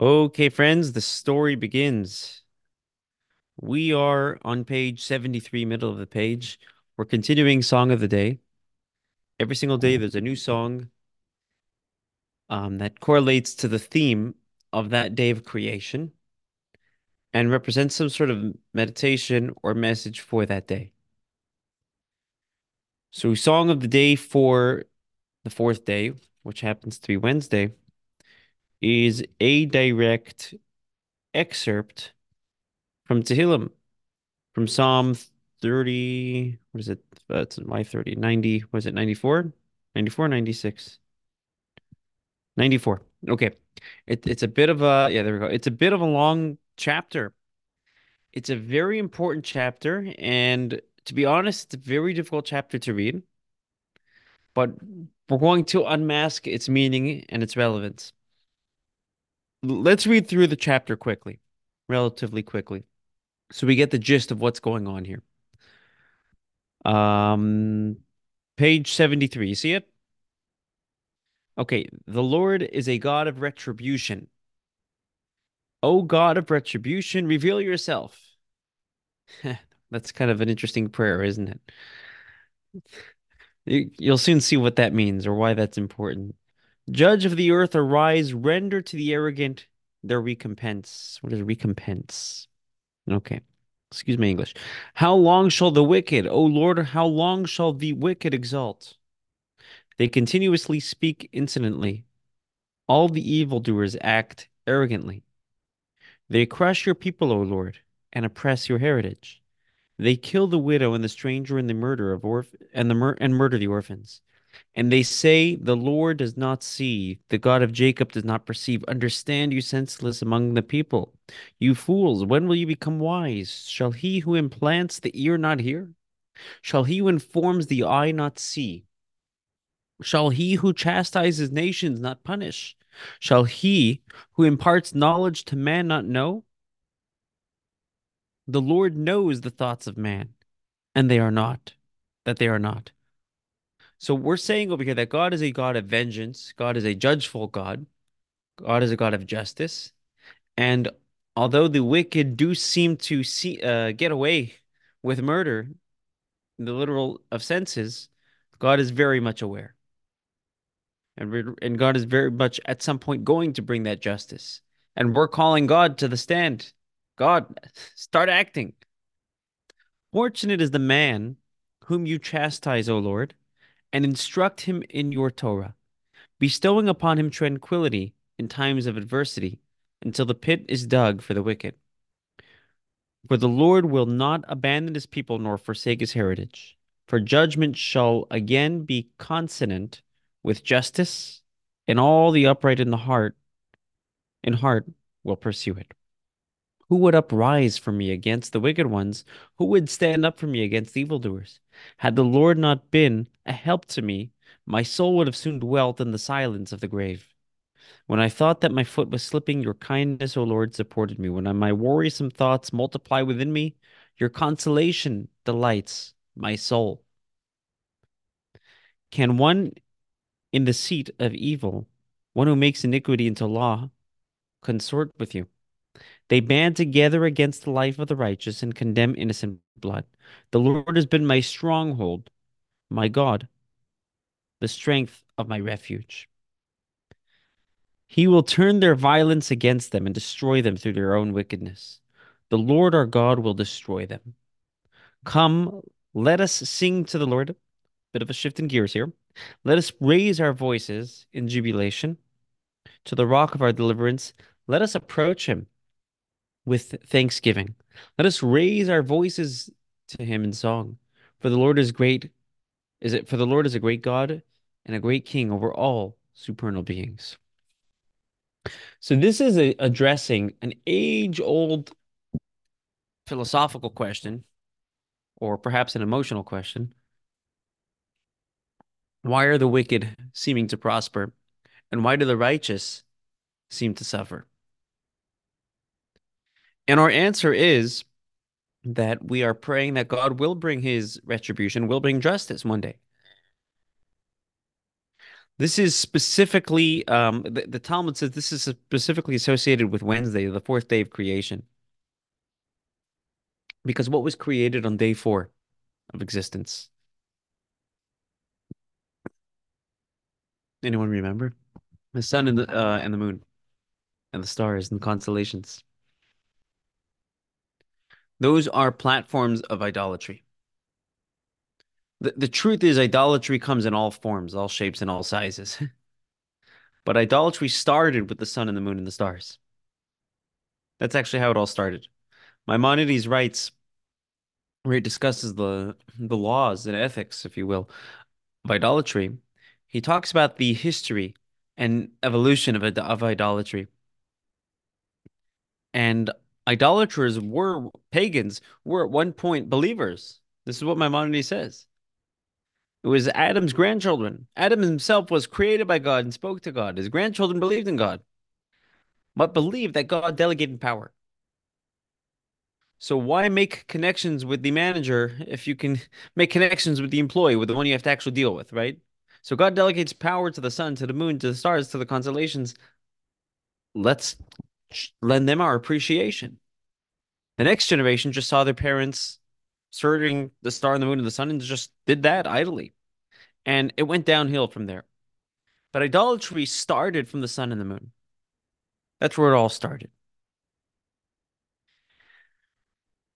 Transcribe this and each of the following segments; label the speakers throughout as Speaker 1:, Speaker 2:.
Speaker 1: Okay, friends, the story begins. We are on page 73, middle of the page. We're continuing Song of the Day. Every single day, there's a new song um, that correlates to the theme of that day of creation and represents some sort of meditation or message for that day. So, Song of the Day for the fourth day, which happens to be Wednesday, is a direct excerpt from Tehillim, from Psalm 30, what is it? Uh, That's my 30, 90, was it 94? 94, 96? 94. Okay. It, it's a bit of a, yeah, there we go. It's a bit of a long chapter. It's a very important chapter. And to be honest, it's a very difficult chapter to read. But we're going to unmask its meaning and its relevance. Let's read through the chapter quickly, relatively quickly, so we get the gist of what's going on here. Um, page 73. You see it? Okay, the Lord is a God of retribution. O God of retribution, reveal yourself. That's kind of an interesting prayer, isn't it? You, you'll soon see what that means or why that's important. Judge of the earth, arise, render to the arrogant their recompense. What is recompense? Okay. Excuse me, English. How long shall the wicked, O Lord, how long shall the wicked exult? They continuously speak insolently. All the evildoers act arrogantly. They crush your people, O Lord, and oppress your heritage. They kill the widow and the stranger and the murder of orph and the mur and murder the orphans. And they say, The Lord does not see, the God of Jacob does not perceive. Understand, you senseless among the people. You fools, when will you become wise? Shall he who implants the ear not hear? Shall he who informs the eye not see? Shall he who chastises nations not punish? Shall he who imparts knowledge to man not know? The Lord knows the thoughts of man, and they are not, that they are not. So we're saying over here that God is a God of vengeance, God is a judgeful God, God is a God of justice. And although the wicked do seem to see uh, get away with murder in the literal of senses, God is very much aware. And, and God is very much at some point going to bring that justice. And we're calling God to the stand. God, start acting. Fortunate is the man whom you chastise, O Lord, and instruct him in your Torah, bestowing upon him tranquility in times of adversity, until the pit is dug for the wicked. For the Lord will not abandon his people nor forsake his heritage. For judgment shall again be consonant with justice, and all the upright in the heart in heart will pursue it. Who would uprise for me against the wicked ones? Who would stand up for me against evildoers? Had the Lord not been a help to me, my soul would have soon dwelt in the silence of the grave. When I thought that my foot was slipping, your kindness, O Lord, supported me. When my worrisome thoughts multiply within me, your consolation delights my soul. Can one in the seat of evil, one who makes iniquity into law, consort with you? They band together against the life of the righteous and condemn innocent blood. The Lord has been my stronghold, my God, the strength of my refuge. He will turn their violence against them and destroy them through their own wickedness. The Lord our God will destroy them. Come, let us sing to the Lord. Bit of a shift in gears here. Let us raise our voices in jubilation to the rock of our deliverance. Let us approach him with thanksgiving. Let us raise our voices to him in song. For the Lord is great. Is it for the Lord is a great God and a great king over all supernal beings. So this is a, addressing an age-old philosophical question, or perhaps an emotional question. Why are the wicked seeming to prosper, and why do the righteous seem to suffer? And our answer is that we are praying that God will bring his retribution, will bring justice one day. This is specifically, um, the, the Talmud says this is specifically associated with Wednesday, the fourth day of creation. Because what was created on day four of existence? Anyone remember? The sun and the uh, and the moon and the stars and the constellations. Those are platforms of idolatry. The, the truth is, idolatry comes in all forms, all shapes, and all sizes. but idolatry started with the sun and the moon and the stars. That's actually how it all started. Maimonides writes, where he discusses the the laws and ethics, if you will, of idolatry. He talks about the history and evolution of, of idolatry. And idolaters were pagans, were at one point believers. This is what Maimonides says. It was Adam's grandchildren. Adam himself was created by God and spoke to God. His grandchildren believed in God, but believed that God delegated power. So why make connections with the manager if you can make connections with the employee, with the one you have to actually deal with, right? So God delegates power to the sun, to the moon, to the stars, to the constellations. Let's lend them our appreciation. The next generation just saw their parents serving the star and the moon and the sun and just did that idly. And it went downhill from there. But idolatry started from the sun and the moon. That's where it all started.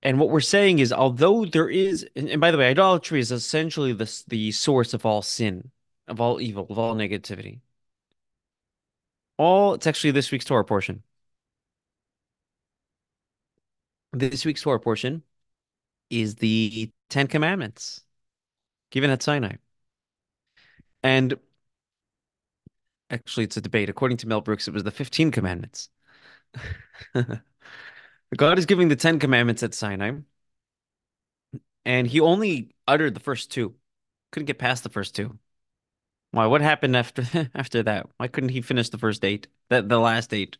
Speaker 1: And what we're saying is, although there is, and, by the way, idolatry is essentially the, the source of all sin, of all evil, of all negativity. All, it's actually this week's Torah portion. This week's Torah portion is the Ten Commandments given at Sinai. And actually, it's a debate. According to Mel Brooks, it was the 15 commandments. God is giving the Ten Commandments at Sinai, and he only uttered the first two. Couldn't get past the first two. Why? What happened after after that? Why couldn't he finish the first eight? That the last eight?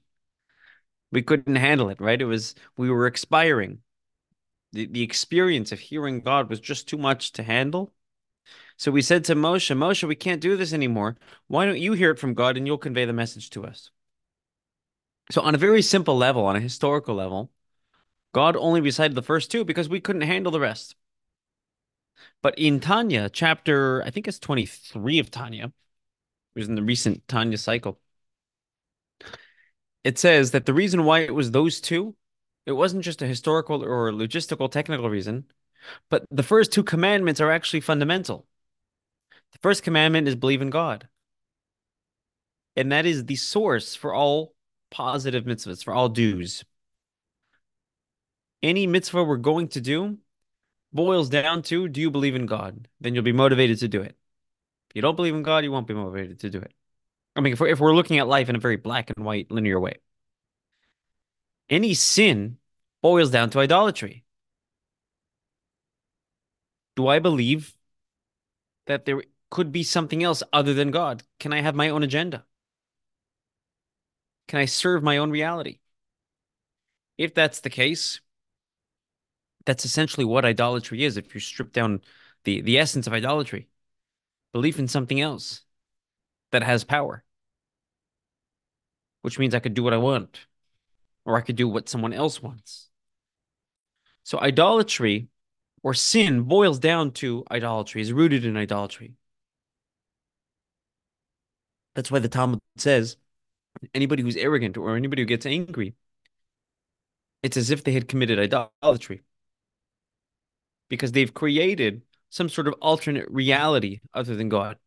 Speaker 1: We couldn't handle it, right? It was we were expiring. The the experience of hearing God was just too much to handle. So we said to Moshe, Moshe, we can't do this anymore. Why don't you hear it from God and you'll convey the message to us? So on a very simple level, on a historical level, God only recited the first two because we couldn't handle the rest. But in Tanya, chapter, I think it's 23 of Tanya, it was in the recent Tanya cycle, it says that the reason why it was those two, it wasn't just a historical or logistical technical reason, but the first two commandments are actually fundamental. The first commandment is believe in God. And that is the source for all positive mitzvahs, for all dues any mitzvah we're going to do boils down to do you believe in God? Then you'll be motivated to do it. If you don't believe in God, you won't be motivated to do it. I mean, if we're, if we're looking at life in a very black and white linear way, any sin boils down to idolatry. Do I believe that there could be something else other than God? Can I have my own agenda? Can I serve my own reality? If that's the case, that's essentially what idolatry is if you strip down the the essence of idolatry belief in something else that has power which means i could do what i want or i could do what someone else wants. So idolatry or sin boils down to idolatry is rooted in idolatry. That's why the talmud says anybody who's arrogant or anybody who gets angry it's as if they had committed idolatry. Because they've created some sort of alternate reality other than God.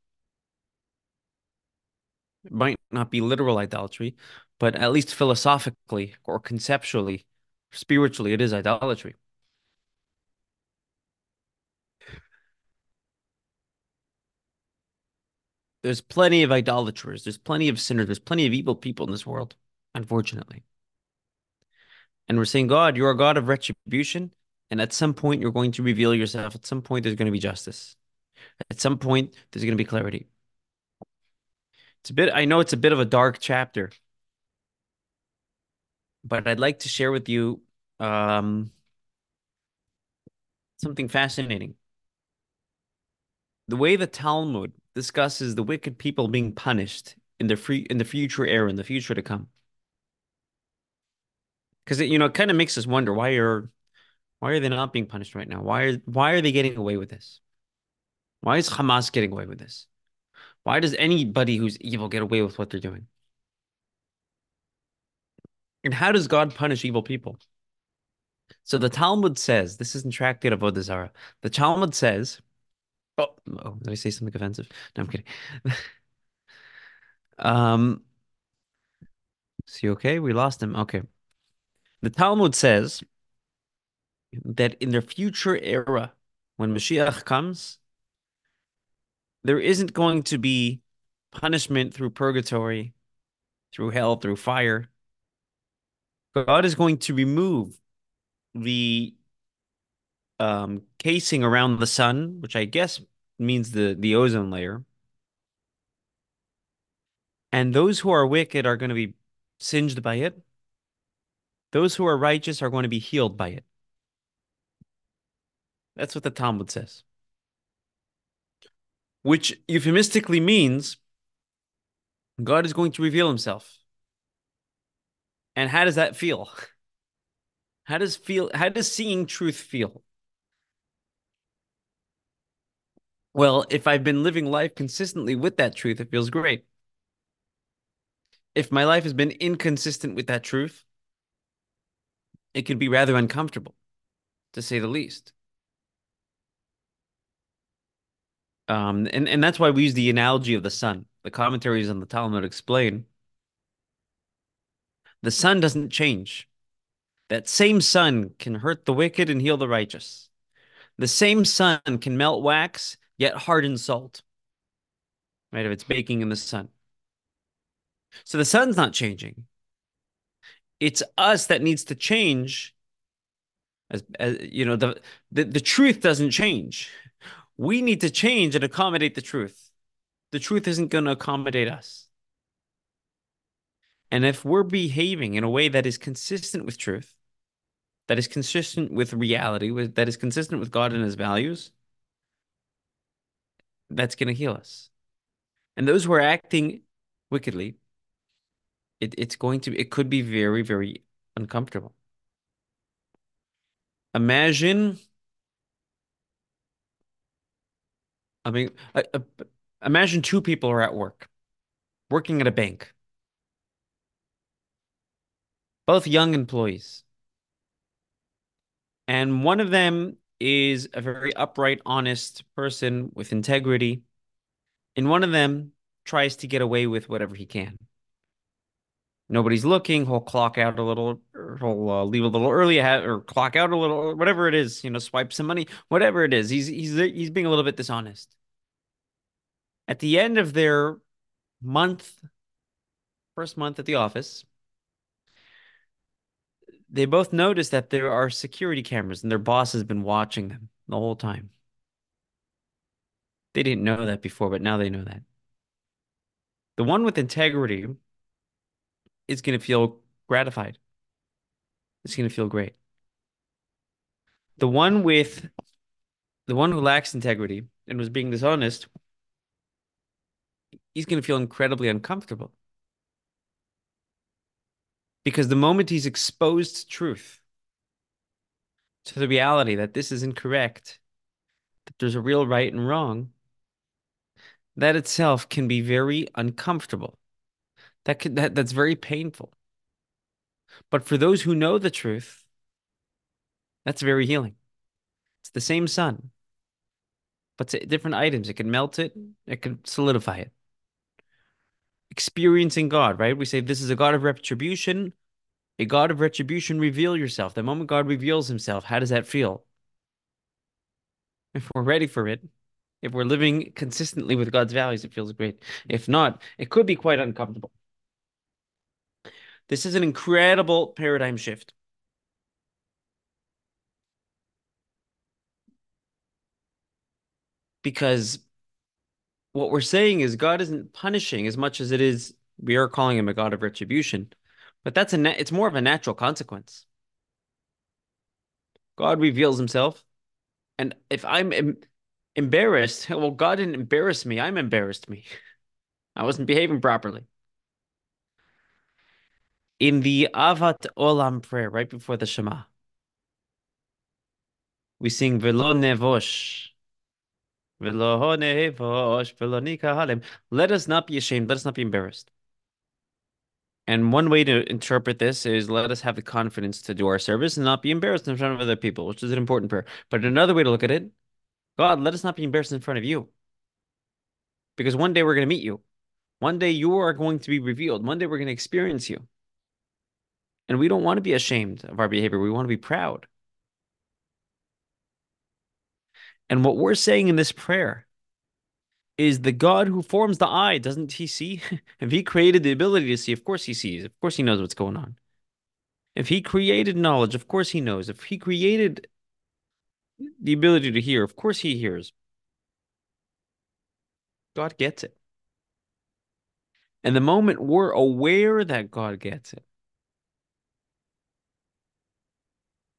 Speaker 1: It might not be literal idolatry, but at least philosophically or conceptually, spiritually, it is idolatry. There's plenty of idolaters, there's plenty of sinners, there's plenty of evil people in this world, unfortunately. And we're saying, God, you're a God of retribution. And at some point, you're going to reveal yourself. At some point, there's going to be justice. At some point, there's going to be clarity. It's a bit, I know it's a bit of a dark chapter, but I'd like to share with you um, something fascinating. The way the Talmud discusses the wicked people being punished in the free in the future era, in the future to come. Because it, you know, it kind of makes us wonder why are why are they not being punished right now? Why are why are they getting away with this? Why is Hamas getting away with this? Why does anybody who's evil get away with what they're doing? And how does God punish evil people? So the Talmud says, this is in Tractate of Avodah Zarah. The Talmud says, oh, oh, did I say something offensive? No, I'm kidding. um, see, okay? We lost him. Okay. The Talmud says that in the future era, when Mashiach comes, there isn't going to be punishment through purgatory, through hell, through fire. God is going to remove the um, casing around the sun, which I guess means the the ozone layer. And those who are wicked are going to be singed by it. Those who are righteous are going to be healed by it. That's what the Talmud says. Which euphemistically means God is going to reveal himself. And how does that feel? How does feel how does seeing truth feel? Well, if I've been living life consistently with that truth, it feels great. If my life has been inconsistent with that truth, it can be rather uncomfortable, to say the least. Um, and, and that's why we use the analogy of the sun. The commentaries on the Talmud explain the sun doesn't change. That same sun can hurt the wicked and heal the righteous. The same sun can melt wax, yet harden salt. Right? If it's baking in the sun. So the sun's not changing. It's us that needs to change. As, as you know, the, the the truth doesn't change. We need to change and accommodate the truth. The truth isn't going to accommodate us. And if we're behaving in a way that is consistent with truth, that is consistent with reality, that is consistent with God and his values, that's going to heal us. And those who are acting wickedly, it, it's going to, it could be very, very uncomfortable. Imagine I mean, uh, imagine two people are at work, working at a bank, both young employees. And one of them is a very upright, honest person with integrity. And one of them tries to get away with whatever he can. Nobody's looking. He'll clock out a little, he'll uh, leave a little early, or clock out a little, whatever it is. You know, swipe some money, whatever it is. He's he's he's being a little bit dishonest. At the end of their month, first month at the office, they both notice that there are security cameras and their boss has been watching them the whole time. They didn't know that before, but now they know that. The one with integrity is going to feel gratified. It's going to feel great. The one with the one who lacks integrity and was being dishonest, he's going to feel incredibly uncomfortable. Because the moment he's exposed to truth, to the reality that this is incorrect, that there's a real right and wrong, that itself can be very uncomfortable. That could that that's very painful. But for those who know the truth, that's very healing. It's the same sun, but different items. It can melt it, it can solidify it. Experiencing God, right? We say this is a God of retribution. A God of retribution, reveal yourself. The moment God reveals himself, how does that feel? If we're ready for it, if we're living consistently with God's values, it feels great. If not, it could be quite uncomfortable. This is an incredible paradigm shift. Because what we're saying is God isn't punishing as much as it is we are calling him a God of retribution. But that's a it's more of a natural consequence. God reveals himself. And if I'm Embarrassed? Well, God didn't embarrass me. I'm embarrassed me. I wasn't behaving properly. In the Ahavat Olam prayer, right before the Shema, we sing Velo Nevosh. Velo Nevosh, Velo Nikahalem. Let us not be ashamed. Let us not be embarrassed. And one way to interpret this is let us have the confidence to do our service and not be embarrassed in front of other people, which is an important prayer. But another way to look at it, God, let us not be embarrassed in front of you. Because one day we're going to meet you. One day you are going to be revealed. One day we're going to experience you. And we don't want to be ashamed of our behavior. We want to be proud. And what we're saying in this prayer is the God who forms the eye, doesn't he see? if he created the ability to see, of course he sees. Of course he knows what's going on. If he created knowledge, of course he knows. If he created the ability to hear, of course he hears. God gets it. And the moment we're aware that God gets it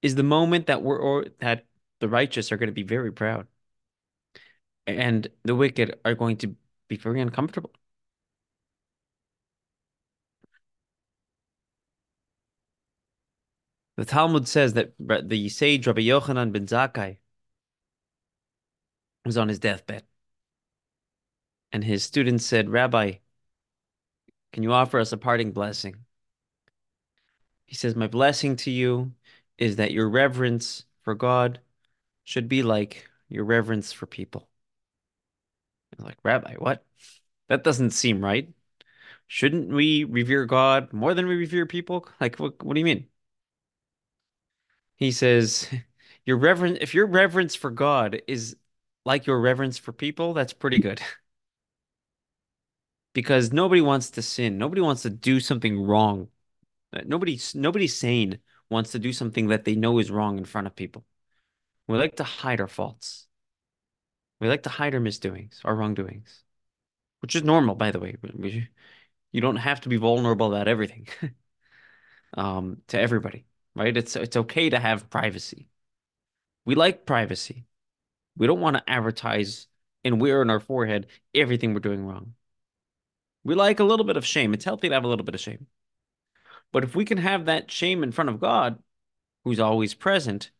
Speaker 1: is the moment that we're or that the righteous are going to be very proud and the wicked are going to be very uncomfortable. The Talmud says that the sage Rabbi Yochanan ben Zakkai was on his deathbed. And his students said, Rabbi, can you offer us a parting blessing? He says, My blessing to you is that your reverence for God should be like your reverence for people. like, Rabbi, what? That doesn't seem right. Shouldn't we revere God more than we revere people? Like, what, what do you mean? He says, your reverence, if your reverence for God is like your reverence for people, that's pretty good. because nobody wants to sin. Nobody wants to do something wrong. Nobody, nobody sane wants to do something that they know is wrong in front of people. We like to hide our faults. We like to hide our misdoings, our wrongdoings, which is normal, by the way. You don't have to be vulnerable about everything um, to everybody, right? It's it's okay to have privacy. We like privacy. We don't want to advertise and wear on our forehead everything we're doing wrong. We like a little bit of shame. It's healthy to have a little bit of shame. But if we can have that shame in front of God, who's always present,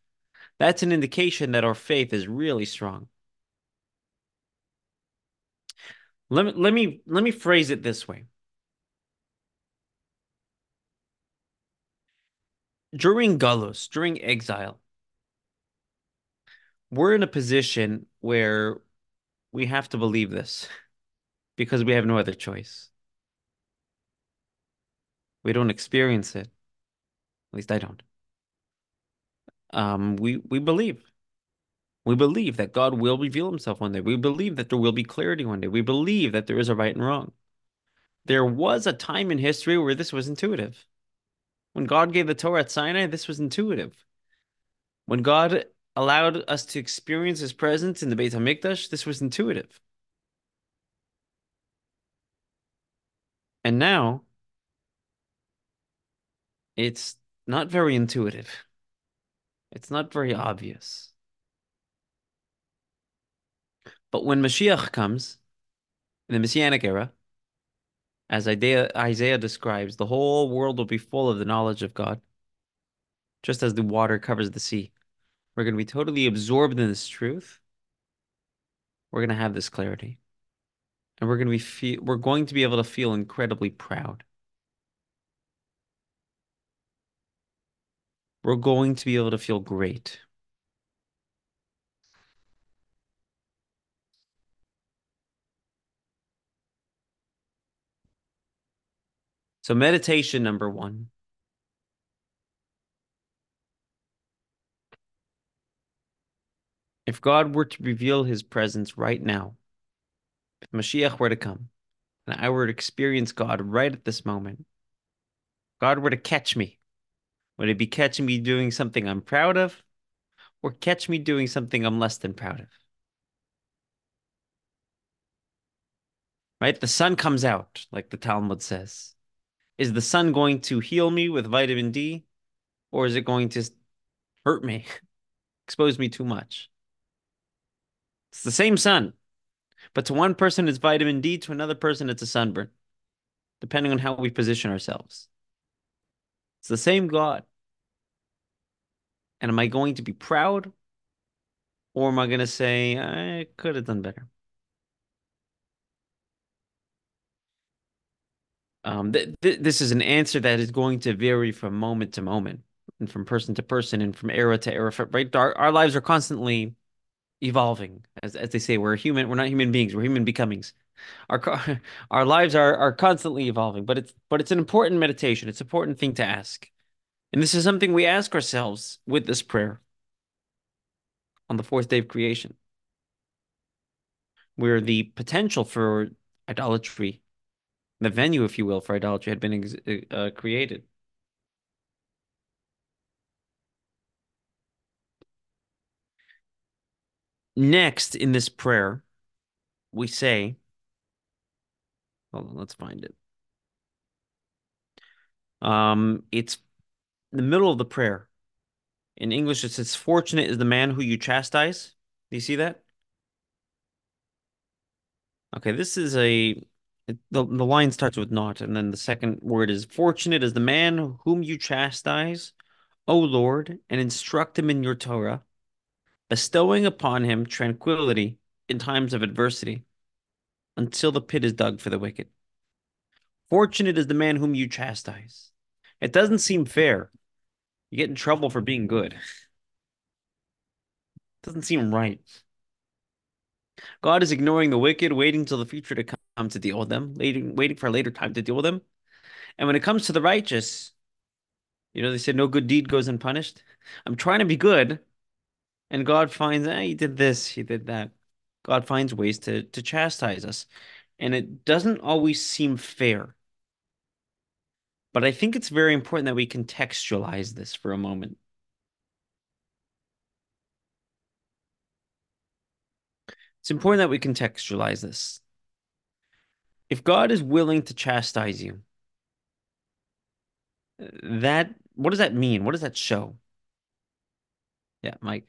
Speaker 1: that's an indication that our faith is really strong. Let me let me let me phrase it this way. During Galus, during exile, we're in a position where we have to believe this because we have no other choice. We don't experience it. At least I don't. Um, we we believe. We believe that God will reveal himself one day. We believe that there will be clarity one day. We believe that there is a right and wrong. There was a time in history where this was intuitive. When God gave the Torah at Sinai, this was intuitive. When God allowed us to experience his presence in the Beit HaMikdash, this was intuitive. And now, it's not very intuitive. It's not very obvious. But when Mashiach comes, in the Messianic era, as Isaiah, describes, the whole world will be full of the knowledge of God, just as the water covers the sea. We're going to be totally absorbed in this truth. We're going to have this clarity. And we're going to be feel, we're going to be able to feel incredibly proud. We're going to be able to feel great. So meditation number one. If God were to reveal his presence right now, if Mashiach were to come, and I were to experience God right at this moment, God were to catch me, would it be catching me doing something I'm proud of, or catch me doing something I'm less than proud of? Right? The sun comes out, like the Talmud says. Is the sun going to heal me with vitamin D, or is it going to hurt me, expose me too much? It's the same sun, but to one person it's vitamin D, to another person it's a sunburn, depending on how we position ourselves. It's the same God. And am I going to be proud or am I going to say, I could have done better? Um, th th this is an answer that is going to vary from moment to moment and from person to person and from era to era, right? Our, our lives are constantly evolving. As, as they say, we're human, we're not human beings, we're human becomings. Our our lives are are constantly evolving, but it's but it's an important meditation. It's an important thing to ask. And this is something we ask ourselves with this prayer on the fourth day of creation, where the potential for idolatry, the venue, if you will, for idolatry had been uh, created. Next, in this prayer, we say, hold on, let's find it. Um, it's the middle of the prayer. In English, it says, Fortunate is the man who you chastise. Do you see that? Okay, this is a the, the line starts with not, and then the second word is fortunate is the man whom you chastise, O Lord, and instruct him in your Torah, bestowing upon him tranquility in times of adversity, until the pit is dug for the wicked. Fortunate is the man whom you chastise. It doesn't seem fair. You get in trouble for being good. Doesn't seem right. God is ignoring the wicked, waiting till the future to come to deal with them, waiting, waiting for a later time to deal with them. And when it comes to the righteous, you know, they said no good deed goes unpunished. I'm trying to be good, and God finds, eh, he did this, he did that. God finds ways to to chastise us, and it doesn't always seem fair. But I think it's very important that we contextualize this for a moment. It's important that we contextualize this. If God is willing to chastise you, that what does that mean? What does that show? Yeah, Mike.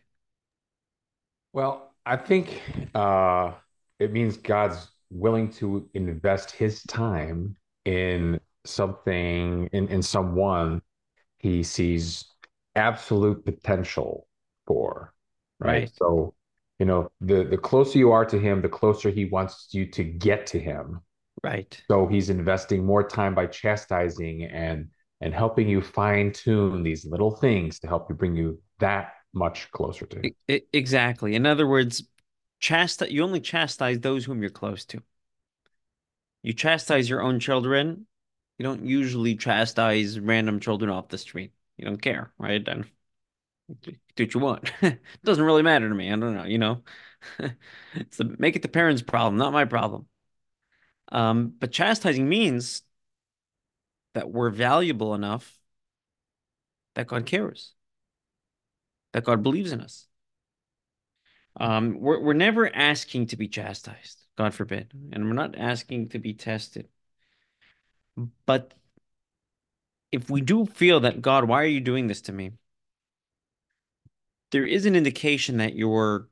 Speaker 2: Well, I think uh, it means God's willing to invest his time in something, in, in someone he sees absolute potential for. Right?
Speaker 1: Right.
Speaker 2: So, you know, the, the closer you are to him, the closer he wants you to get to him.
Speaker 1: Right.
Speaker 2: So he's investing more time by chastising and and helping you fine tune these little things to help you bring you that much closer to him.
Speaker 1: Exactly. In other words, chastise you only chastise those whom you're close to. You chastise your own children. You don't usually chastise random children off the street. You don't care, right? And do what you want. it doesn't really matter to me. I don't know, you know. it's the make it the parents' problem, not my problem. Um, but chastising means that we're valuable enough that God cares, that God believes in us. Um, we're we're never asking to be chastised, God forbid, and we're not asking to be tested. But if we do feel that God, why are you doing this to me? There is an indication that you're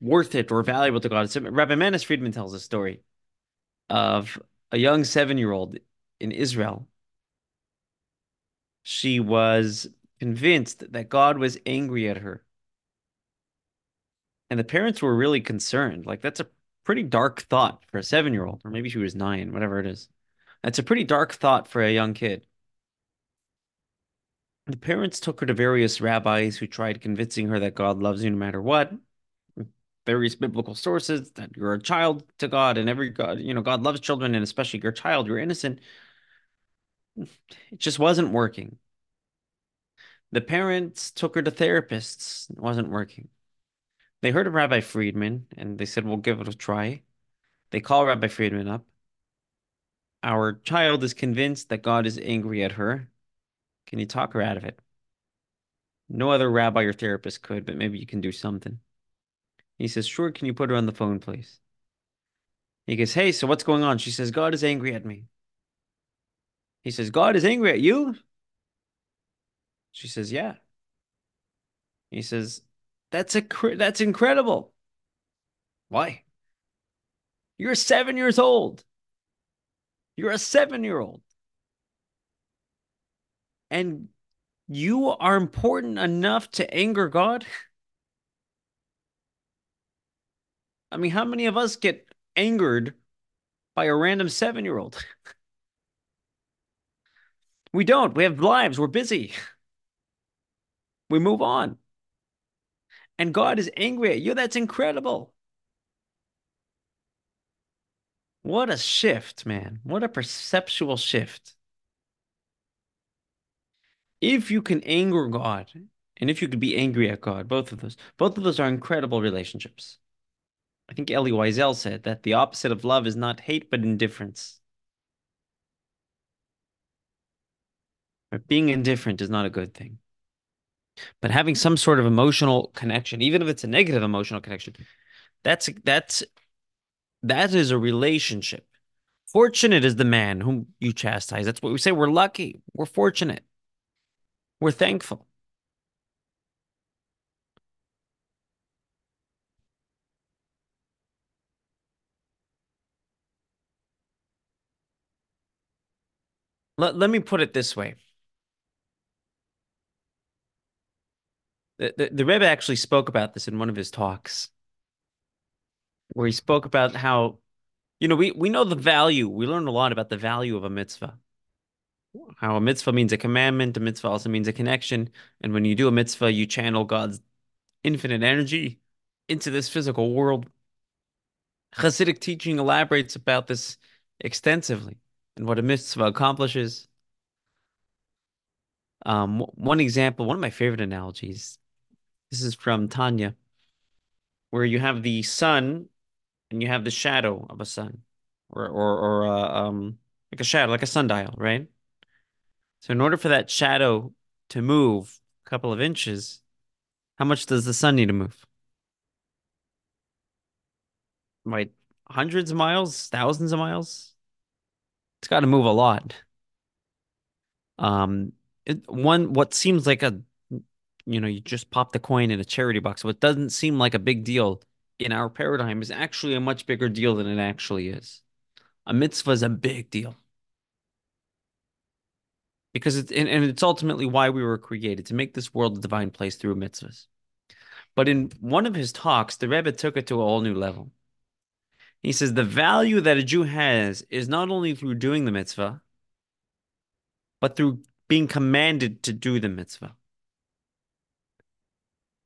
Speaker 1: worth it or valuable to God. So Rabbi Manis Friedman tells a story of a young seven-year-old in Israel. She was convinced that God was angry at her. And the parents were really concerned. Like, that's a pretty dark thought for a seven-year-old, or maybe she was nine, whatever it is. That's a pretty dark thought for a young kid. The parents took her to various rabbis who tried convincing her that God loves you no matter what. Various biblical sources that you're a child to God and every God, you know, God loves children and especially your child, you're innocent. It just wasn't working. The parents took her to therapists. It wasn't working. They heard of Rabbi Friedman and they said, we'll give it a try. They call Rabbi Friedman up. Our child is convinced that God is angry at her. Can you talk her out of it? No other rabbi or therapist could, but maybe you can do something. He says, Sure, can you put her on the phone, please? He goes, Hey, so what's going on? She says, God is angry at me. He says, God is angry at you? She says, Yeah. He says, That's a that's incredible. Why? You're seven years old. You're a seven year old. And you are important enough to anger God? I mean, how many of us get angered by a random seven year old? We don't. We have lives. We're busy. We move on. And God is angry at you. That's incredible. What a shift, man. What a perceptual shift. If you can anger God and if you could be angry at God, both of those, both of those are incredible relationships. I think Elie Wiesel said that the opposite of love is not hate, but indifference. But being indifferent is not a good thing. But having some sort of emotional connection, even if it's a negative emotional connection, that's that's that is a relationship. Fortunate is the man whom you chastise. That's what we say. We're lucky. We're fortunate. We're thankful. Let, let me put it this way. The, the, the Rebbe actually spoke about this in one of his talks, where he spoke about how, you know, we, we know the value. We learn a lot about the value of a mitzvah. How a mitzvah means a commandment, a mitzvah also means a connection. And when you do a mitzvah, you channel God's infinite energy into this physical world. Hasidic teaching elaborates about this extensively and what a mitzvah accomplishes. Um, one example, one of my favorite analogies, this is from Tanya, where you have the sun and you have the shadow of a sun, or or or uh, um like a shadow, like a sundial, right? So in order for that shadow to move a couple of inches, how much does the sun need to move? Right, hundreds of miles, thousands of miles? It's got to move a lot. Um, it, one what seems like a you know you just pop the coin in a charity box. What doesn't seem like a big deal in our paradigm is actually a much bigger deal than it actually is. A mitzvah is a big deal because it's and, and it's ultimately why we were created to make this world a divine place through mitzvahs. But in one of his talks, the Rebbe took it to a whole new level. He says the value that a Jew has is not only through doing the mitzvah, but through being commanded to do the mitzvah.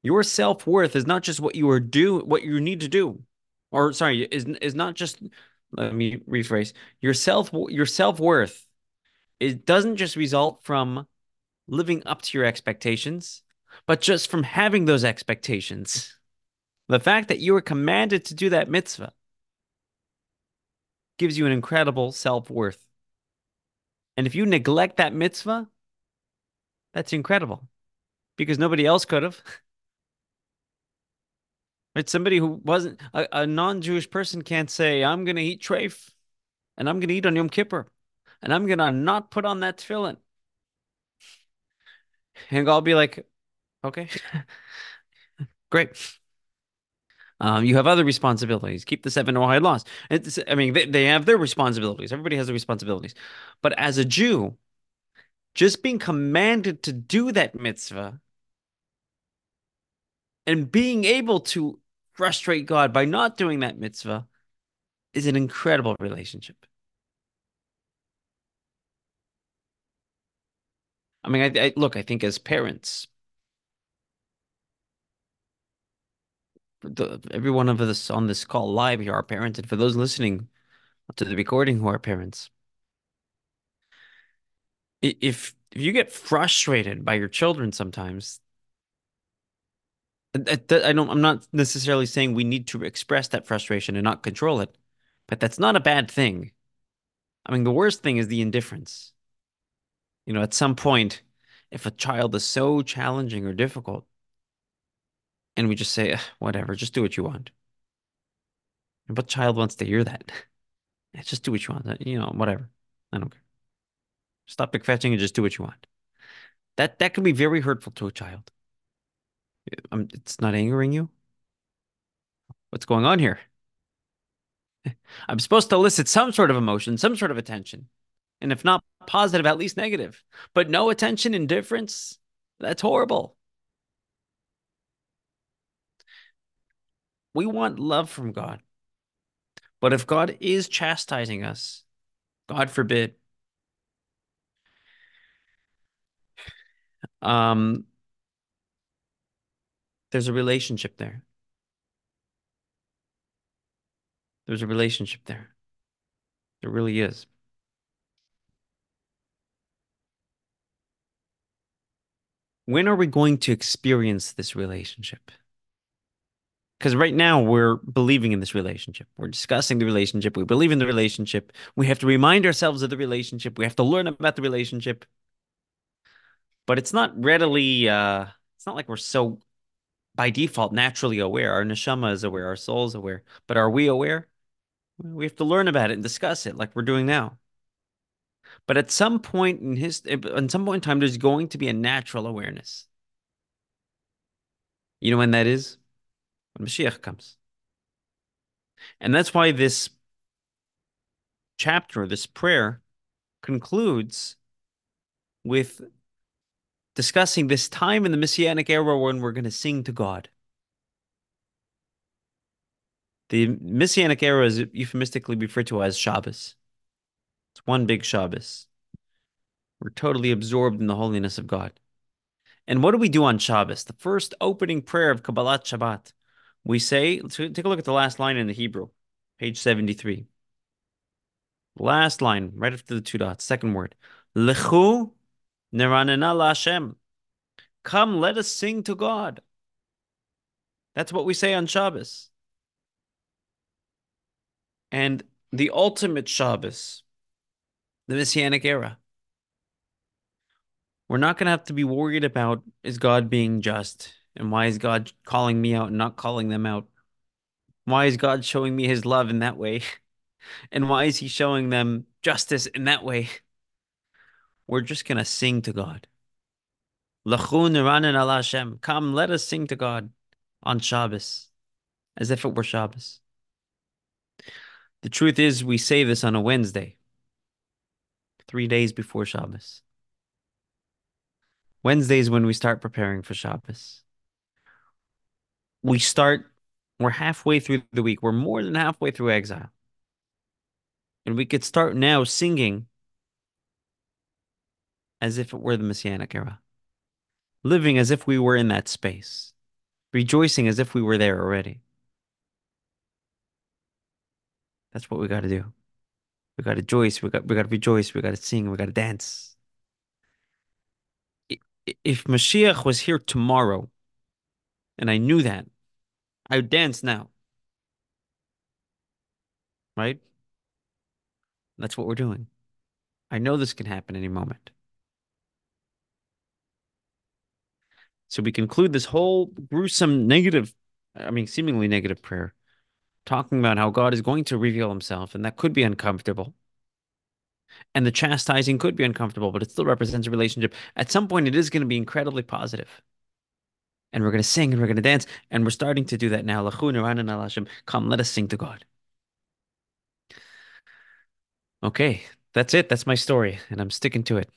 Speaker 1: Your self-worth is not just what you are do what you need to do. Or sorry, is is not just let me rephrase. Your self your self-worth it doesn't just result from living up to your expectations, but just from having those expectations. The fact that you are commanded to do that mitzvah gives you an incredible self worth. And if you neglect that mitzvah, that's incredible because nobody else could have. It's somebody who wasn't a, a non Jewish person can't say, I'm going to eat treif and I'm going to eat on Yom Kippur and I'm going to not put on that tefillin. And I'll be like, okay, great. Um, you have other responsibilities. Keep the seven Noahide laws. It's, I mean, they, they have their responsibilities. Everybody has their responsibilities. But as a Jew, just being commanded to do that mitzvah and being able to frustrate God by not doing that mitzvah is an incredible relationship. I mean, I, I look, I think as parents, the, every one of us on this call live here are parents, and for those listening to the recording who are parents, if if you get frustrated by your children sometimes, I don't. I'm not necessarily saying we need to express that frustration and not control it, but that's not a bad thing. I mean, the worst thing is the indifference. You know, at some point, if a child is so challenging or difficult, and we just say, whatever, just do what you want. But child wants to hear that. just do what you want. Uh, you know, whatever. I don't care. Stop fetching and just do what you want. That that can be very hurtful to a child. Um, it's not angering you. What's going on here? I'm supposed to elicit some sort of emotion, some sort of attention. And if not positive, at least negative. But no attention, indifference, that's horrible. We want love from God. But if God is chastising us, God forbid, um, there's a relationship there. There's a relationship there. There really is. When are we going to experience this relationship? Because right now we're believing in this relationship. We're discussing the relationship. We believe in the relationship. We have to remind ourselves of the relationship. We have to learn about the relationship. But it's not readily, uh, it's not like we're so by default naturally aware. Our neshama is aware, our soul is aware. But are we aware? We have to learn about it and discuss it like we're doing now. But at some point in his, eh, at some point in time, there's going to be a natural awareness. You know when that is? When Mashiach comes. And that's why this chapter, this prayer, concludes with discussing this time in the Messianic era when we're going to sing to God. The Messianic era is euphemistically referred to as Shabbos. It's one big Shabbos. We're totally absorbed in the holiness of God. And what do we do on Shabbos? The first opening prayer of Kabbalat Shabbat. We say, let's take a look at the last line in the Hebrew, page 73. Last line, right after the two dots, second word. Lechu neranena Lashem. Come, let us sing to God. That's what we say on Shabbos. And the ultimate Shabbos, the Messianic era. We're not going to have to be worried about is God being just and why is God calling me out and not calling them out? Why is God showing me his love in that way? And why is he showing them justice in that way? We're just going to sing to God. Come, let us sing to God on Shabbos, as if it were Shabbos. The truth is, we say this on a Wednesday, three days before Shabbos. Wednesday is when we start preparing for Shabbos. We start, we're halfway through the week. We're more than halfway through exile. And we could start now singing as if it were the Messianic era, living as if we were in that space, rejoicing as if we were there already. That's what we got to do. We got to rejoice. We got we got to rejoice. We got to sing. We got to dance. If Mashiach was here tomorrow, and I knew that, I would dance now. Right? That's what we're doing. I know this can happen any moment. So we conclude this whole gruesome, negative, I mean, seemingly negative prayer talking about how God is going to reveal himself, and that could be uncomfortable. And the chastising could be uncomfortable, but it still represents a relationship. At some point, it is going to be incredibly positive. And we're going to sing and we're going to dance. And we're starting to do that now. Come, let us sing to God. Okay, that's it. That's my story. And I'm sticking to it.